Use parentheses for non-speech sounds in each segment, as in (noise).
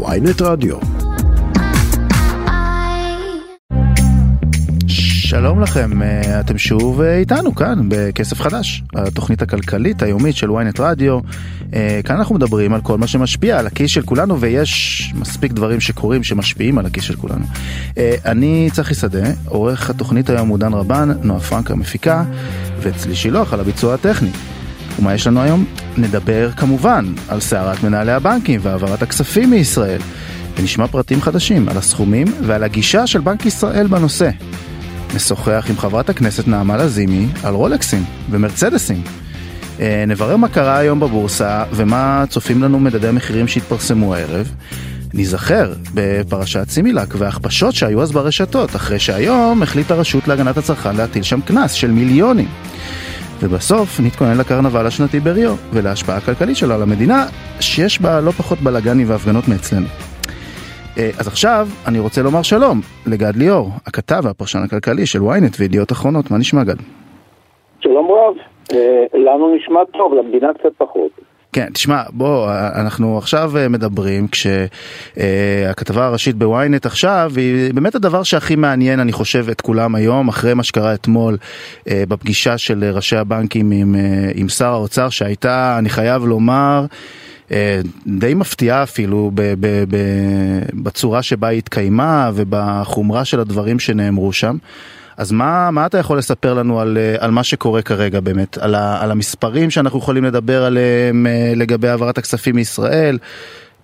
ויינט רדיו. שלום לכם, אה, אתם שוב אה, איתנו כאן בכסף חדש, התוכנית הכלכלית היומית של ynet רדיו. אה, כאן אנחנו מדברים על כל מה שמשפיע על הכיס של כולנו ויש מספיק דברים שקורים שמשפיעים על הכיס של כולנו. אני צחי שדה, עורך התוכנית היום הוא דן רבן, נועה פרנק המפיקה ואצלי שילוח על הביצוע הטכני. ומה יש לנו היום? נדבר כמובן על סערת מנהלי הבנקים והעברת הכספים מישראל. ונשמע פרטים חדשים על הסכומים ועל הגישה של בנק ישראל בנושא. נשוחח עם חברת הכנסת נעמה לזימי על רולקסים ומרצדסים. אה, נברר מה קרה היום בבורסה ומה צופים לנו מדדי המחירים שהתפרסמו הערב. ניזכר בפרשת סימילק וההכפשות שהיו אז ברשתות, אחרי שהיום החליטה הרשות להגנת הצרכן להטיל שם קנס של מיליונים. ובסוף נתכונן לקרנבל השנתי בריו ולהשפעה הכלכלית שלו על המדינה, שיש בה לא פחות בלאגנים והפגנות מאצלנו. אה, אז עכשיו אני רוצה לומר שלום לגד ליאור, הכתב והפרשן הכלכלי של ynet וידיעות אחרונות, מה נשמע גד? שלום רב, אה, לנו נשמע טוב, למדינה קצת פחות. כן, תשמע, בוא, אנחנו עכשיו אה, מדברים כשהכתבה הראשית בוויינט עכשיו היא באמת הדבר שהכי מעניין, אני חושב, את כולם היום, אחרי מה שקרה אתמול בפגישה של ראשי הבנקים עם, עם שר האוצר, שהייתה, אני חייב לומר, אה, די מפתיעה אפילו ב, ב, ב, בצורה שבה היא התקיימה ובחומרה של הדברים שנאמרו שם. אז מה, מה אתה יכול לספר לנו על, אה, על מה שקורה כרגע באמת, על, ה, על המספרים שאנחנו יכולים לדבר עליהם אה, לגבי העברת הכספים מישראל,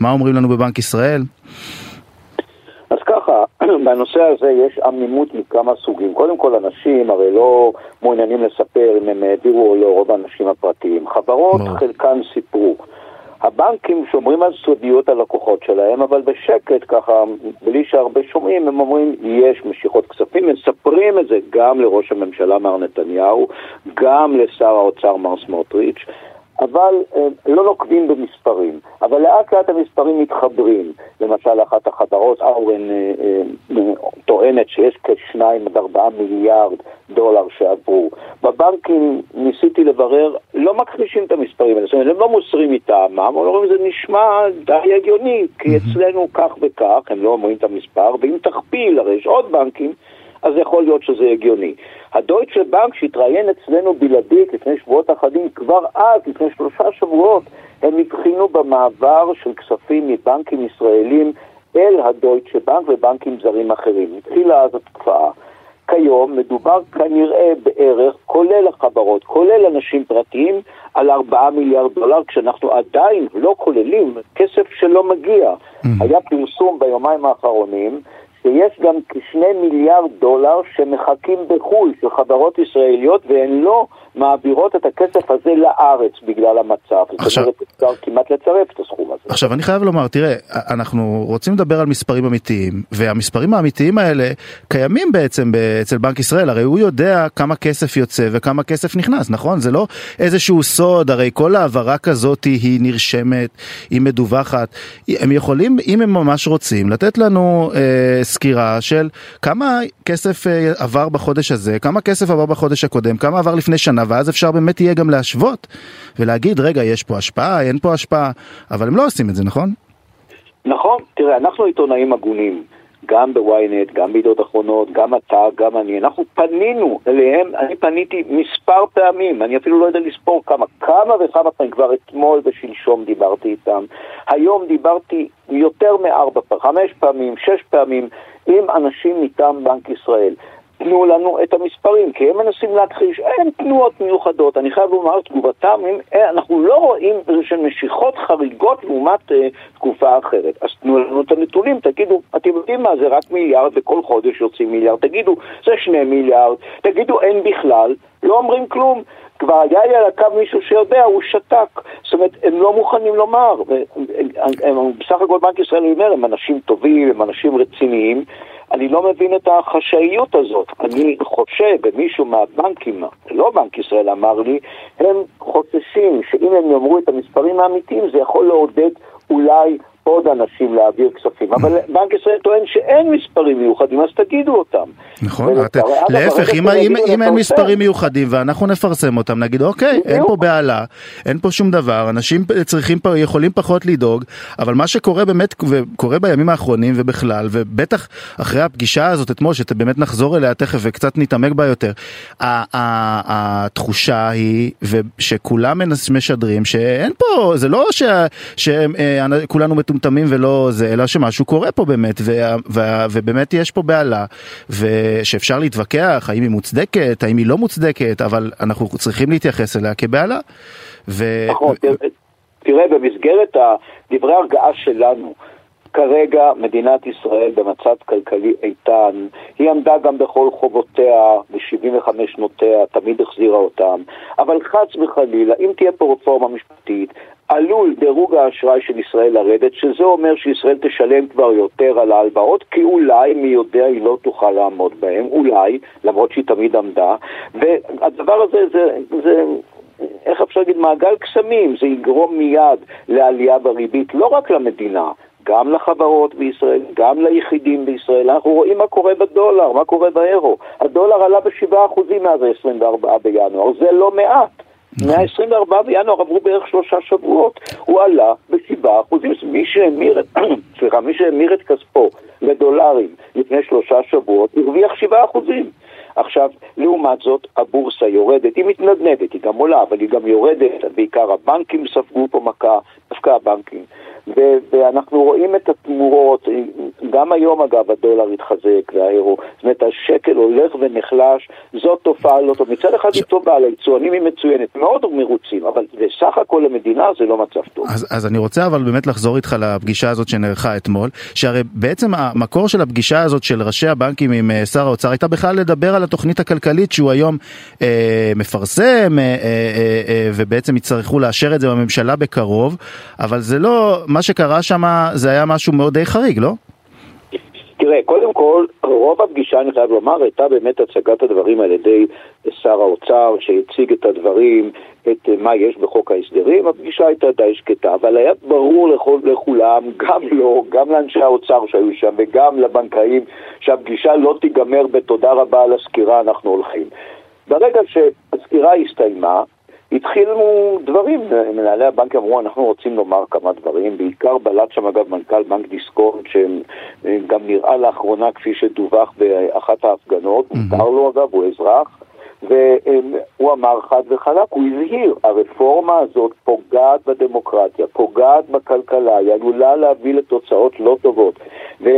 מה אומרים לנו בבנק ישראל? אז ככה, (clears throat) בנושא הזה יש עמימות מכמה סוגים. קודם כל, אנשים הרי לא מעוניינים לספר אם הם העבירו או לא, רוב האנשים הפרטיים. חברות, חלקן סיפרו. הבנקים שומרים על סודיות הלקוחות שלהם, אבל בשקט, ככה, בלי שהרבה שומעים, הם אומרים, יש משיכות כספים, מספרים את זה גם לראש הממשלה מר נתניהו, גם לשר האוצר מר סמוטריץ', אבל אה, לא נוקבים במספרים. אבל לאט לאט המספרים מתחברים. למשל, אחת החברות, אורן אה, אה, טוענת שיש כשניים עד ארבעה מיליארד דולר שעברו. בבנקים ניסיתי לברר, לא מכחישים את המספרים האלה, זאת אומרת, הם לא מוסרים מטעמם, אבל אומרים, זה נשמע די הגיוני, כי אצלנו כך וכך, הם לא אומרים את המספר, ואם תכפיל, הרי יש עוד בנקים, אז יכול להיות שזה הגיוני. הדויטשה בנק שהתראיין אצלנו בלעדית לפני שבועות אחדים, כבר אז, לפני שלושה שבועות, הם הבחינו במעבר של כספים מבנקים ישראלים אל הדויטשה בנק ובנקים זרים אחרים. התחילה אז התקופה. כיום מדובר כנראה בערך, כולל החברות, כולל אנשים פרטיים, על 4 מיליארד דולר, כשאנחנו עדיין לא כוללים כסף שלא מגיע. Mm-hmm. היה פרסום ביומיים האחרונים שיש גם כשני מיליארד דולר שמחכים בחו"ל של חברות ישראליות והן לא מעבירות את הכסף הזה לארץ בגלל המצב. עכשיו... זאת אומרת, אפשר כמעט לצרף את הסכום הזה. עכשיו, אני חייב לומר, תראה, אנחנו רוצים לדבר על מספרים אמיתיים, והמספרים האמיתיים האלה קיימים בעצם אצל בנק ישראל, הרי הוא יודע כמה כסף יוצא וכמה כסף נכנס, נכון? זה לא איזשהו סוד, הרי כל העברה כזאת היא נרשמת, היא מדווחת. הם יכולים, אם הם ממש רוצים, לתת לנו אה, סקירה של כמה כסף אה, עבר בחודש הזה, כמה כסף עבר בחודש הקודם, כמה עבר לפני שנה. ואז אפשר באמת יהיה גם להשוות ולהגיד, רגע, יש פה השפעה, אין פה השפעה, אבל הם לא עושים את זה, נכון? נכון, תראה, אנחנו עיתונאים הגונים. גם בוויינט, גם בידיעות אחרונות, גם אתה, גם אני, אנחנו פנינו אליהם, אני פניתי מספר פעמים, אני אפילו לא יודע לספור כמה, כמה וכמה פעמים, כבר אתמול ושלשום דיברתי איתם, היום דיברתי יותר מארבע פעמים, חמש פעמים, שש פעמים, עם אנשים מטעם בנק ישראל. תנו לנו את המספרים, כי הם מנסים להכחיש, אין תנועות מיוחדות. אני חייב לומר, תגובתם, אה, אנחנו לא רואים איזה שהן משיכות חריגות לעומת אה, תקופה אחרת. אז תנו לנו את הנתונים, תגידו, אתם יודעים מה, זה רק מיליארד וכל חודש יוצאים מיליארד, תגידו, זה שני מיליארד, תגידו, אין בכלל, לא אומרים כלום. כבר היה לי על הקו מישהו שיודע, הוא שתק. זאת אומרת, הם לא מוכנים לומר. הם, הם, הם, בסך הכל בנק ישראל אומר, הם אנשים טובים, הם אנשים רציניים. אני לא מבין את החשאיות הזאת. אני חושב, ומישהו מהבנקים, לא בנק ישראל אמר לי, הם חוששים שאם הם יאמרו את המספרים האמיתיים זה יכול לעודד אולי עוד אנשים להעביר כספים, אבל בנק ישראל טוען שאין מספרים מיוחדים, אז תגידו אותם. נכון, להפך, אם אין מספרים מיוחדים ואנחנו נפרסם אותם, נגיד אוקיי, אין פה בהלה, אין פה שום דבר, אנשים צריכים, יכולים פחות לדאוג, אבל מה שקורה באמת, וקורה בימים האחרונים ובכלל, ובטח אחרי הפגישה הזאת אתמול, שבאמת נחזור אליה תכף וקצת נתעמק בה יותר, התחושה היא שכולם משדרים שאין פה, זה לא שכולנו מטומטמים ולא זה, אלא שמשהו קורה פה באמת, ובאמת יש פה בהלה, ושאפשר להתווכח האם היא מוצדקת, האם היא לא מוצדקת, אבל אנחנו צריכים להתייחס אליה כבהלה. נכון, תראה, במסגרת דברי הרגעה שלנו, כרגע מדינת ישראל במצב כלכלי איתן, היא עמדה גם בכל חובותיה ב-75 שנותיה, תמיד החזירה אותם, אבל חס וחלילה, אם תהיה פה רפורמה משפטית, עלול דירוג האשראי של ישראל לרדת, שזה אומר שישראל תשלם כבר יותר על ההלוואות, כי אולי, מי יודע, היא לא תוכל לעמוד בהם, אולי, למרות שהיא תמיד עמדה, והדבר הזה זה, זה איך אפשר להגיד, מעגל קסמים, זה יגרום מיד לעלייה בריבית, לא רק למדינה, גם לחברות בישראל, גם ליחידים בישראל. אנחנו רואים מה קורה בדולר, מה קורה באירו. הדולר עלה ב-7% מאז ה-24 בינואר, זה לא מעט. נכון. מה-24 בינואר עברו בערך שלושה שבועות, הוא עלה ב-7%. מי שהמיר את, (clears throat) סליחה, מי שהמיר את כספו לדולרים לפני שלושה שבועות, הרוויח 7%. עכשיו, לעומת זאת, הבורסה יורדת, היא מתנדנדת, היא גם עולה, אבל היא גם יורדת, בעיקר הבנקים ספגו פה מכה, דווקא הבנקים. ואנחנו רואים את התמורות, גם היום אגב הדולר התחזק והאירו, זאת אומרת השקל הולך ונחלש, זאת תופעה לא טובה. מצד אחד היא טובה, ליצואנים היא מצוינת, מאוד מרוצים, אבל בסך הכל למדינה זה לא מצב טוב. אז, אז אני רוצה אבל באמת לחזור איתך לפגישה הזאת שנערכה אתמול, שהרי בעצם המקור של הפגישה הזאת של ראשי הבנקים עם אה, שר האוצר הייתה בכלל לדבר על התוכנית הכלכלית שהוא היום אה, מפרסם, אה, אה, אה, אה, ובעצם יצטרכו לאשר את זה בממשלה בקרוב, אבל זה לא... מה שקרה שם זה היה משהו מאוד די חריג, לא? תראה, קודם כל, רוב הפגישה, אני חייב לומר, הייתה באמת הצגת הדברים על ידי שר האוצר, שהציג את הדברים, את מה יש בחוק ההסדרים. הפגישה הייתה די שקטה, אבל היה ברור לכל, לכולם, גם (laughs) לו, גם לאנשי האוצר שהיו שם וגם לבנקאים, שהפגישה לא תיגמר בתודה רבה על הסקירה, אנחנו הולכים. ברגע שהסקירה הסתיימה, התחילו דברים, מנהלי הבנק אמרו, אנחנו רוצים לומר כמה דברים, בעיקר בלט שם אגב מנכ"ל בנק דיסקונט, שגם נראה לאחרונה כפי שדווח באחת ההפגנות, מותר לו אגב, הוא אזרח, והוא אמר חד וחלק, הוא הזהיר, הרפורמה הזאת פוגעת בדמוקרטיה, פוגעת בכלכלה, היא עלולה להביא לתוצאות לא טובות. ו...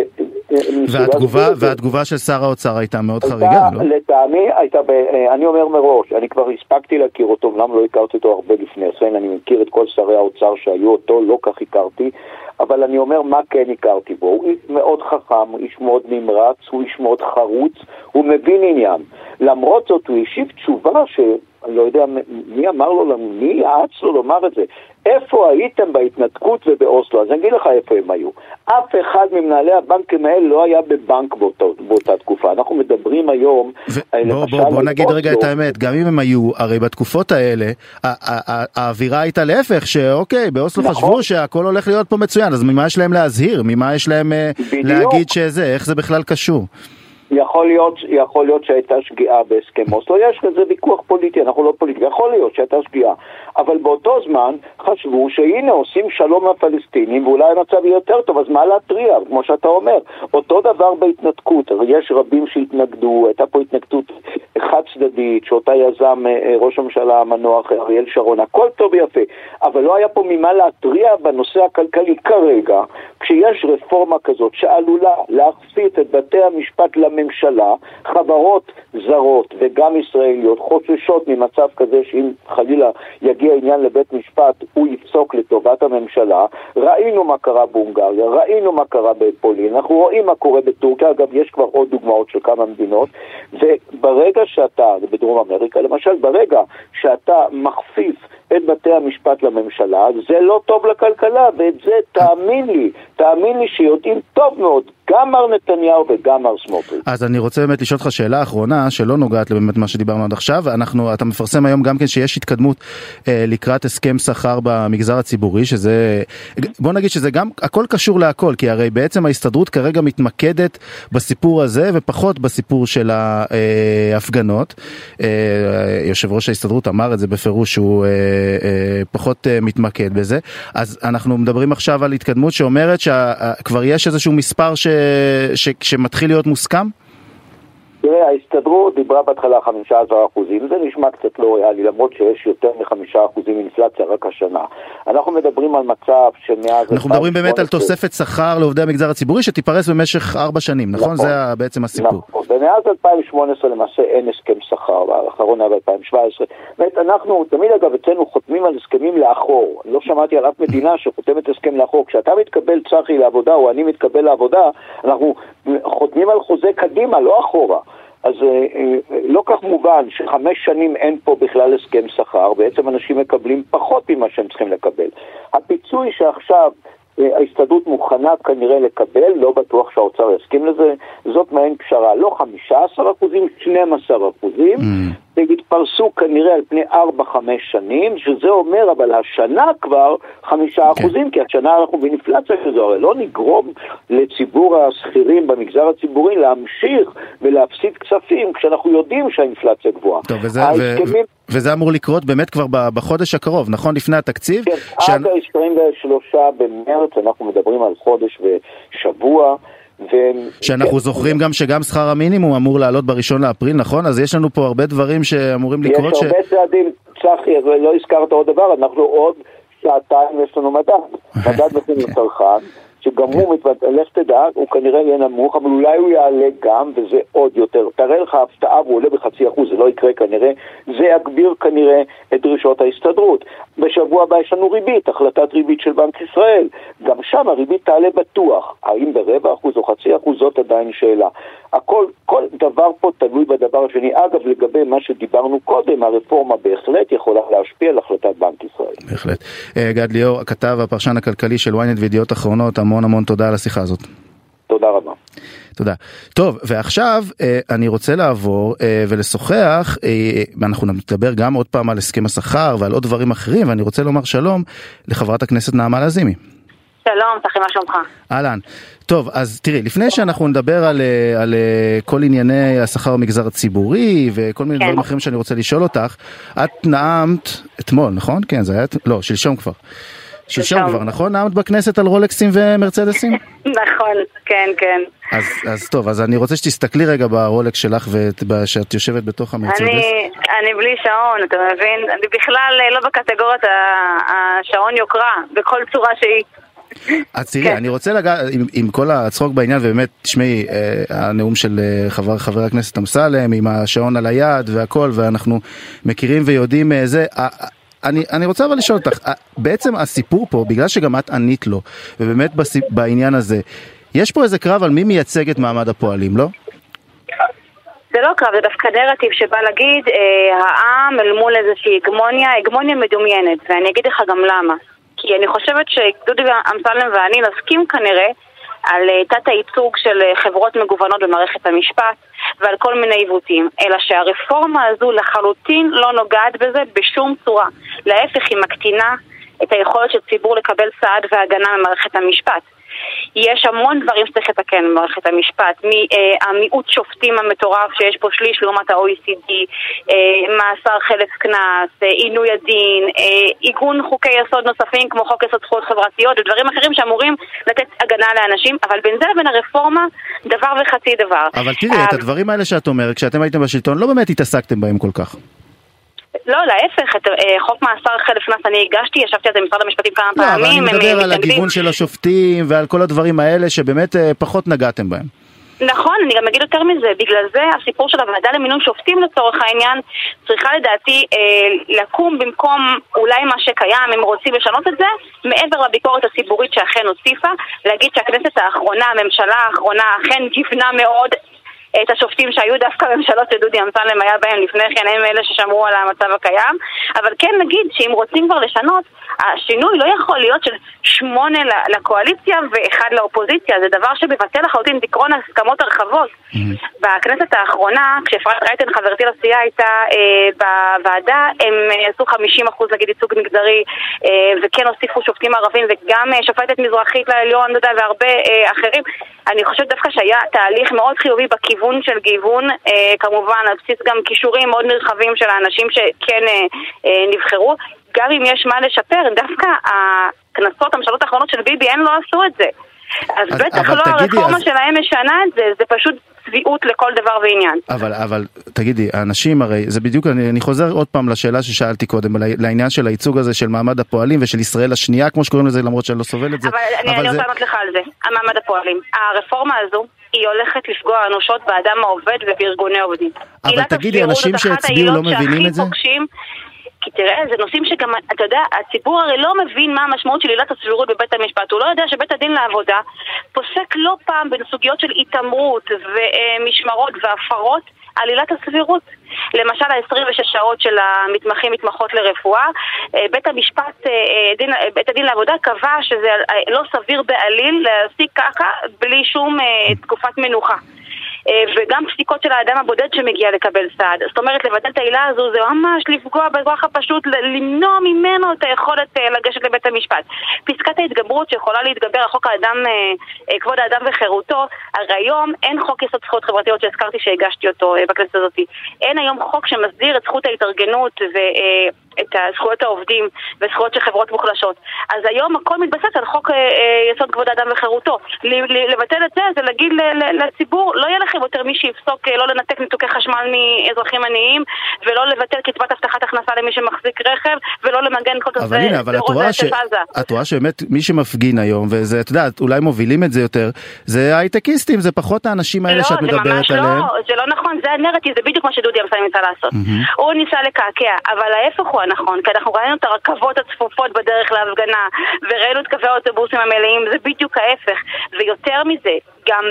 והתגובה, והתגובה של שר האוצר הייתה מאוד הייתה, חריגה, לא? לטעמי הייתה, ב... אני אומר מראש, אני כבר הספקתי להכיר אותו, אמנם לא הכרתי אותו הרבה לפני, לכן אני מכיר את כל שרי האוצר שהיו אותו, לא כך הכרתי, אבל אני אומר מה כן הכרתי בו, הוא איש מאוד חכם, הוא איש מאוד נמרץ, הוא איש מאוד חרוץ, הוא מבין עניין. למרות זאת הוא השיב תשובה שאני לא יודע מי אמר לו, מי יעץ לו לומר את זה. איפה הייתם בהתנתקות ובאוסלו? אז אני אגיד לך איפה הם היו. אף אחד ממנהלי הבנקים האלה לא היה בבנק באותו, באותה תקופה. אנחנו מדברים היום... ו- בוא, בוא, בוא נגיד. רגע את האמת, גם אם הם היו, הרי בתקופות האלה, האווירה הייתה להפך, שאוקיי, באוסלו נכון. חשבו שהכל הולך להיות פה מצוין, אז ממה יש להם להזהיר? ממה יש להם אה, בדיוק. להגיד שזה, איך זה בכלל קשור? יכול להיות, יכול להיות שהייתה שגיאה בהסכם אוסלו, יש כזה ויכוח פוליטי, אנחנו לא פוליטי, יכול להיות שהייתה שגיאה, אבל באותו זמן חשבו שהנה עושים שלום לפלסטינים ואולי המצב יהיה יותר טוב, אז מה להתריע, כמו שאתה אומר. אותו דבר בהתנתקות, יש רבים שהתנגדו, הייתה פה התנגדות חד צדדית, שאותה יזם אה, אה, ראש הממשלה המנוח אריאל שרון, הכל טוב ויפה, אבל לא היה פה ממה להתריע בנושא הכלכלי. כרגע, כשיש רפורמה כזאת שעלולה להכפיף את בתי המשפט לממשלה, חברות זרות וגם ישראליות חוששות ממצב כזה שאם חלילה יגיע עניין לבית משפט הוא יפסוק לטובת הממשלה. ראינו מה קרה בהונגריה, ראינו מה קרה בפולין, אנחנו רואים מה קורה בטורקיה, אגב יש כבר עוד דוגמאות של כמה מדינות, וברגע שאתה, בדרום אמריקה למשל, ברגע שאתה מכפיף את בתי המשפט לממשלה, זה לא טוב לכלכלה, ואת זה תאמין לי, תאמין לי שיודעים טוב מאוד, גם מר נתניהו וגם מר סמוטריץ'. אז אני רוצה באמת לשאול אותך שאלה אחרונה, שלא נוגעת לבאמת מה שדיברנו עד עכשיו, אנחנו, אתה מפרסם היום גם כן שיש התקדמות אה, לקראת הסכם שכר במגזר הציבורי, שזה, בוא נגיד שזה גם, הכל קשור להכל, כי הרי בעצם ההסתדרות כרגע מתמקדת בסיפור הזה ופחות בסיפור של ההפגנות. אה, יושב ראש ההסתדרות אמר את זה בפירוש שהוא אה, אה, פחות אה, מתמקד בזה, אז אנחנו מדברים עכשיו על התקדמות שאומרת שכבר יש איזשהו מספר ש... ש... שמתחיל להיות מוסכם? תראה, ההסתדרות דיברה בהתחלה 15 אחוזים, זה נשמע קצת לא ריאלי, למרות שיש יותר מחמישה אחוזים אינפלציה רק השנה. אנחנו מדברים על מצב שמאז... אנחנו מדברים באמת על תוספת שכר לעובדי המגזר הציבורי שתיפרס במשך ארבע שנים, נכון? נכון זה בעצם הסיפור. נכון, ומאז 2018 למעשה אין הסכם שכר, האחרון היה ב-2017. באמת, אנחנו תמיד אגב אצלנו חותמים על הסכמים לאחור. לא שמעתי על אף מדינה (clears throat) שחותמת הסכם לאחור. כשאתה מתקבל צחי לעבודה או אני מתקבל לעבודה, אנחנו חותמים על חוזה קדימה, לא אחורה. אז אה, אה, לא כך מובן שחמש שנים אין פה בכלל הסכם שכר, בעצם אנשים מקבלים פחות ממה שהם צריכים לקבל. הפיצוי שעכשיו ההסתדרות מוכנה כנראה לקבל, לא בטוח שהאוצר יסכים לזה, זאת מעין פשרה, לא 15 אחוזים, 12 אחוזים, mm. יתפרסו כנראה על פני 4-5 שנים, שזה אומר אבל השנה כבר 5 כן. אחוזים, okay. כי השנה אנחנו באינפלציה כזו, הרי לא נגרום לציבור השכירים במגזר הציבורי להמשיך ולהפסיד כספים כשאנחנו יודעים שהאינפלציה גבוהה. טוב, וזה, ההסכמים... ו... וזה אמור לקרות באמת כבר בחודש הקרוב, נכון? לפני התקציב? כן. עד ה-23 במרץ אנחנו מדברים על חודש ושבוע. ו... שאנחנו כן. זוכרים גם שגם שכר המינימום אמור לעלות בראשון לאפריל, נכון? אז יש לנו פה הרבה דברים שאמורים לקרות. יש הרבה ש... צעדים, צחי, לא הזכרת עוד דבר, אנחנו עוד שעתיים יש לנו מדד, מדד מחיר לצרכן. שגם הוא מתבטא, לך תדע, הוא כנראה יהיה נמוך, אבל אולי הוא יעלה גם, וזה עוד יותר. תראה לך הפתעה והוא עולה בחצי אחוז, זה לא יקרה כנראה, זה יגביר כנראה את דרישות ההסתדרות. בשבוע הבא יש לנו ריבית, החלטת ריבית של בנק ישראל. גם שם הריבית תעלה בטוח. האם ברבע אחוז או חצי אחוז זאת עדיין שאלה. הכל, כל דבר פה תלוי בדבר השני. אגב, לגבי מה שדיברנו קודם, הרפורמה בהחלט יכולה להשפיע על החלטת בנק ישראל. בהחלט. אה, גד ליאור, הכתב, הפרשן הכלכלי של ynet וידיעות אחרונות, המון המון תודה על השיחה הזאת. תודה רבה. תודה. טוב, ועכשיו אה, אני רוצה לעבור אה, ולשוחח, אנחנו נדבר גם עוד פעם על הסכם השכר ועל עוד דברים אחרים, ואני רוצה לומר שלום לחברת הכנסת נעמה לזימי. שלום, צחי, מה שלומך? אהלן. טוב, אז תראי, לפני שאנחנו נדבר על, אה, על אה, כל ענייני השכר במגזר הציבורי וכל מיני כן. דברים אחרים שאני רוצה לשאול אותך, את נאמת אתמול, נכון? כן, זה היה, לא, שלשום כבר. שלשום כבר, נכון? נאמת בכנסת על רולקסים ומרצדסים? (laughs) נכון, כן, כן. אז, אז טוב, אז אני רוצה שתסתכלי רגע ברולקס שלך ושאת יושבת בתוך המרצדס. אני, אני בלי שעון, אתה מבין? אני בכלל אה, לא בקטגוריית השעון יוקרה, בכל צורה שהיא. אז תראי, כן. אני רוצה לגעת עם, עם כל הצחוק בעניין, ובאמת, תשמעי, אה, הנאום של אה, חבר, חבר הכנסת אמסלם, עם השעון על היד והכל, ואנחנו מכירים ויודעים אה, זה. אני, אני רוצה אבל לשאול אותך, אה, בעצם הסיפור פה, בגלל שגם את ענית לו, ובאמת בסיפ, בעניין הזה, יש פה איזה קרב על מי מייצג את מעמד הפועלים, לא? זה לא קרב, זה דווקא נרטיב שבא להגיד אה, העם אל מול איזושהי הגמוניה, הגמוניה מדומיינת, ואני אגיד לך גם למה. כי אני חושבת שדודי אמסלם ואני נסכים כנראה על אה, תת הייצוג של אה, חברות מגוונות במערכת המשפט ועל כל מיני עיוותים, אלא שהרפורמה הזו לחלוטין לא נוגעת בזה בשום צורה. להפך, היא מקטינה את היכולת של ציבור לקבל סעד והגנה ממערכת המשפט. יש המון דברים שצריך לתקן במערכת המשפט, מהמיעוט שופטים המטורף שיש פה שליש לעומת ה-OECD, אה, מאסר חלף קנס, אה, עינוי הדין, אה, עיגון חוקי יסוד נוספים כמו חוק יסוד זכויות חברתיות ודברים אחרים שאמורים לתת הגנה לאנשים, אבל בין זה לבין הרפורמה דבר וחצי דבר. אבל תראי, את הדברים האלה שאת אומרת, כשאתם הייתם בשלטון לא באמת התעסקתם בהם כל כך. לא, להפך, את אה, חוק מאסר חלף קנס אני הגשתי, ישבתי על זה במשרד המשפטים כמה לא, פעמים. לא, אבל אני מדבר על הגיוון של השופטים ועל כל הדברים האלה שבאמת אה, פחות נגעתם בהם. נכון, אני גם אגיד יותר מזה, בגלל זה הסיפור של הוועדה למינוי שופטים לצורך העניין צריכה לדעתי אה, לקום במקום אולי מה שקיים, אם רוצים לשנות את זה, מעבר לביקורת הציבורית שאכן הוסיפה, להגיד שהכנסת האחרונה, הממשלה האחרונה אכן גיוונה מאוד את השופטים שהיו דווקא ממשלות שדודי אמסלם היה בהן לפני כן, הם אלה ששמרו על המצב הקיים, אבל כן נגיד שאם רוצים כבר לשנות, השינוי לא יכול להיות של שמונה לקואליציה ואחד לאופוזיציה, זה דבר שמבטל לחלוטין את עקרון ההסכמות הרחבות. Mm-hmm. בכנסת האחרונה, כשאפרת רייטן חברתי לסיעה הייתה אה, בוועדה, הם אה, עשו 50% נגיד ייצוג מגדרי אה, וכן הוסיפו שופטים ערבים וגם אה, שופטת מזרחית לעליון, אתה יודע, והרבה אה, אחרים. אני חושבת דווקא שהיה תהליך מאוד חיובי בכיוון של גיוון, אה, כמובן על בסיס גם כישורים מאוד נרחבים של האנשים שכן אה, אה, נבחרו. גם אם יש מה לשפר, דווקא הכנסות, הממשלות האחרונות של ביבי, הן לא עשו את זה. אז, אז בטח לא תגידי, הרפורמה אז... שלהם משנה את זה, זה פשוט צביעות לכל דבר ועניין. אבל, אבל תגידי, האנשים הרי, זה בדיוק, אני, אני חוזר עוד פעם לשאלה ששאלתי קודם, לעניין של הייצוג הזה של מעמד הפועלים ושל ישראל השנייה, כמו שקוראים לזה, למרות שאני לא סובל את זה. אבל, אבל אני, אני רוצה לענות לך על זה, המעמד הפועלים. הרפורמה הזו, היא הולכת לפגוע אנושות באדם העובד ובארגוני עובדים. אבל תגידי, אנשים שהצביעו לא מבינים את זה? פוגשים, כי תראה, זה נושאים שגם, אתה יודע, הציבור הרי לא מבין מה המשמעות של עילת הסבירות בבית המשפט. הוא לא יודע שבית הדין לעבודה פוסק לא פעם בין סוגיות של התעמרות ומשמרות והפרות על עילת הסבירות. למשל ה-26 שעות של המתמחים מתמחות לרפואה, אה, בית המשפט, אה, אה, דין, בית הדין לעבודה קבע שזה לא סביר בעליל להעסיק ככה בלי שום תקופת מנוחה. אה, וגם פסיקות של האדם הבודד שמגיע לקבל סעד. זאת אומרת, לבטל את העילה הזו זה ממש לפגוע באזרח הפשוט, למנוע ממנו את היכולת אה, לגשת לבית המשפט. פסקת ההתגברות שיכולה להתגבר על חוק האדם, אה, כבוד האדם וחירותו, הרי היום אין חוק יסוד זכויות חברתיות שהזכרתי שהגשתי אותו בכנסת הזאת. אין היום חוק שמסדיר את זכות ההתארגנות ו... את זכויות העובדים וזכויות של חברות מוחלשות. אז היום הכל מתבסס על חוק אה, אה, יסוד כבוד האדם וחירותו. לבטל את זה זה להגיד לציבור, לא יהיה לכם יותר מי שיפסוק אה, לא לנתק ניתוקי חשמל מאזרחים עניים, ולא לבטל קצבת הבטחת הכנסה למי שמחזיק רכב, ולא למגן כל אבל הנה, אבל את רואה, שבאמת מי שמפגין היום, וזה, את יודעת, אולי מובילים את זה יותר, זה הייטקיסטים, זה פחות האנשים האלה לא, שאת מדברת עליהם. לא, זה ממש לא, זה לא נכון, זה הנרטיב, זה בדיוק מה שדודי אמסלם ניסה לעשות. הוא ניסה לקעקע, אבל ההפך הוא הנכון, כי אנחנו ראינו את הרכבות הצפופות בדרך להפגנה, וראינו את קווי האוטובוסים המלאים, זה בדיוק ההפך. ויותר מזה, גם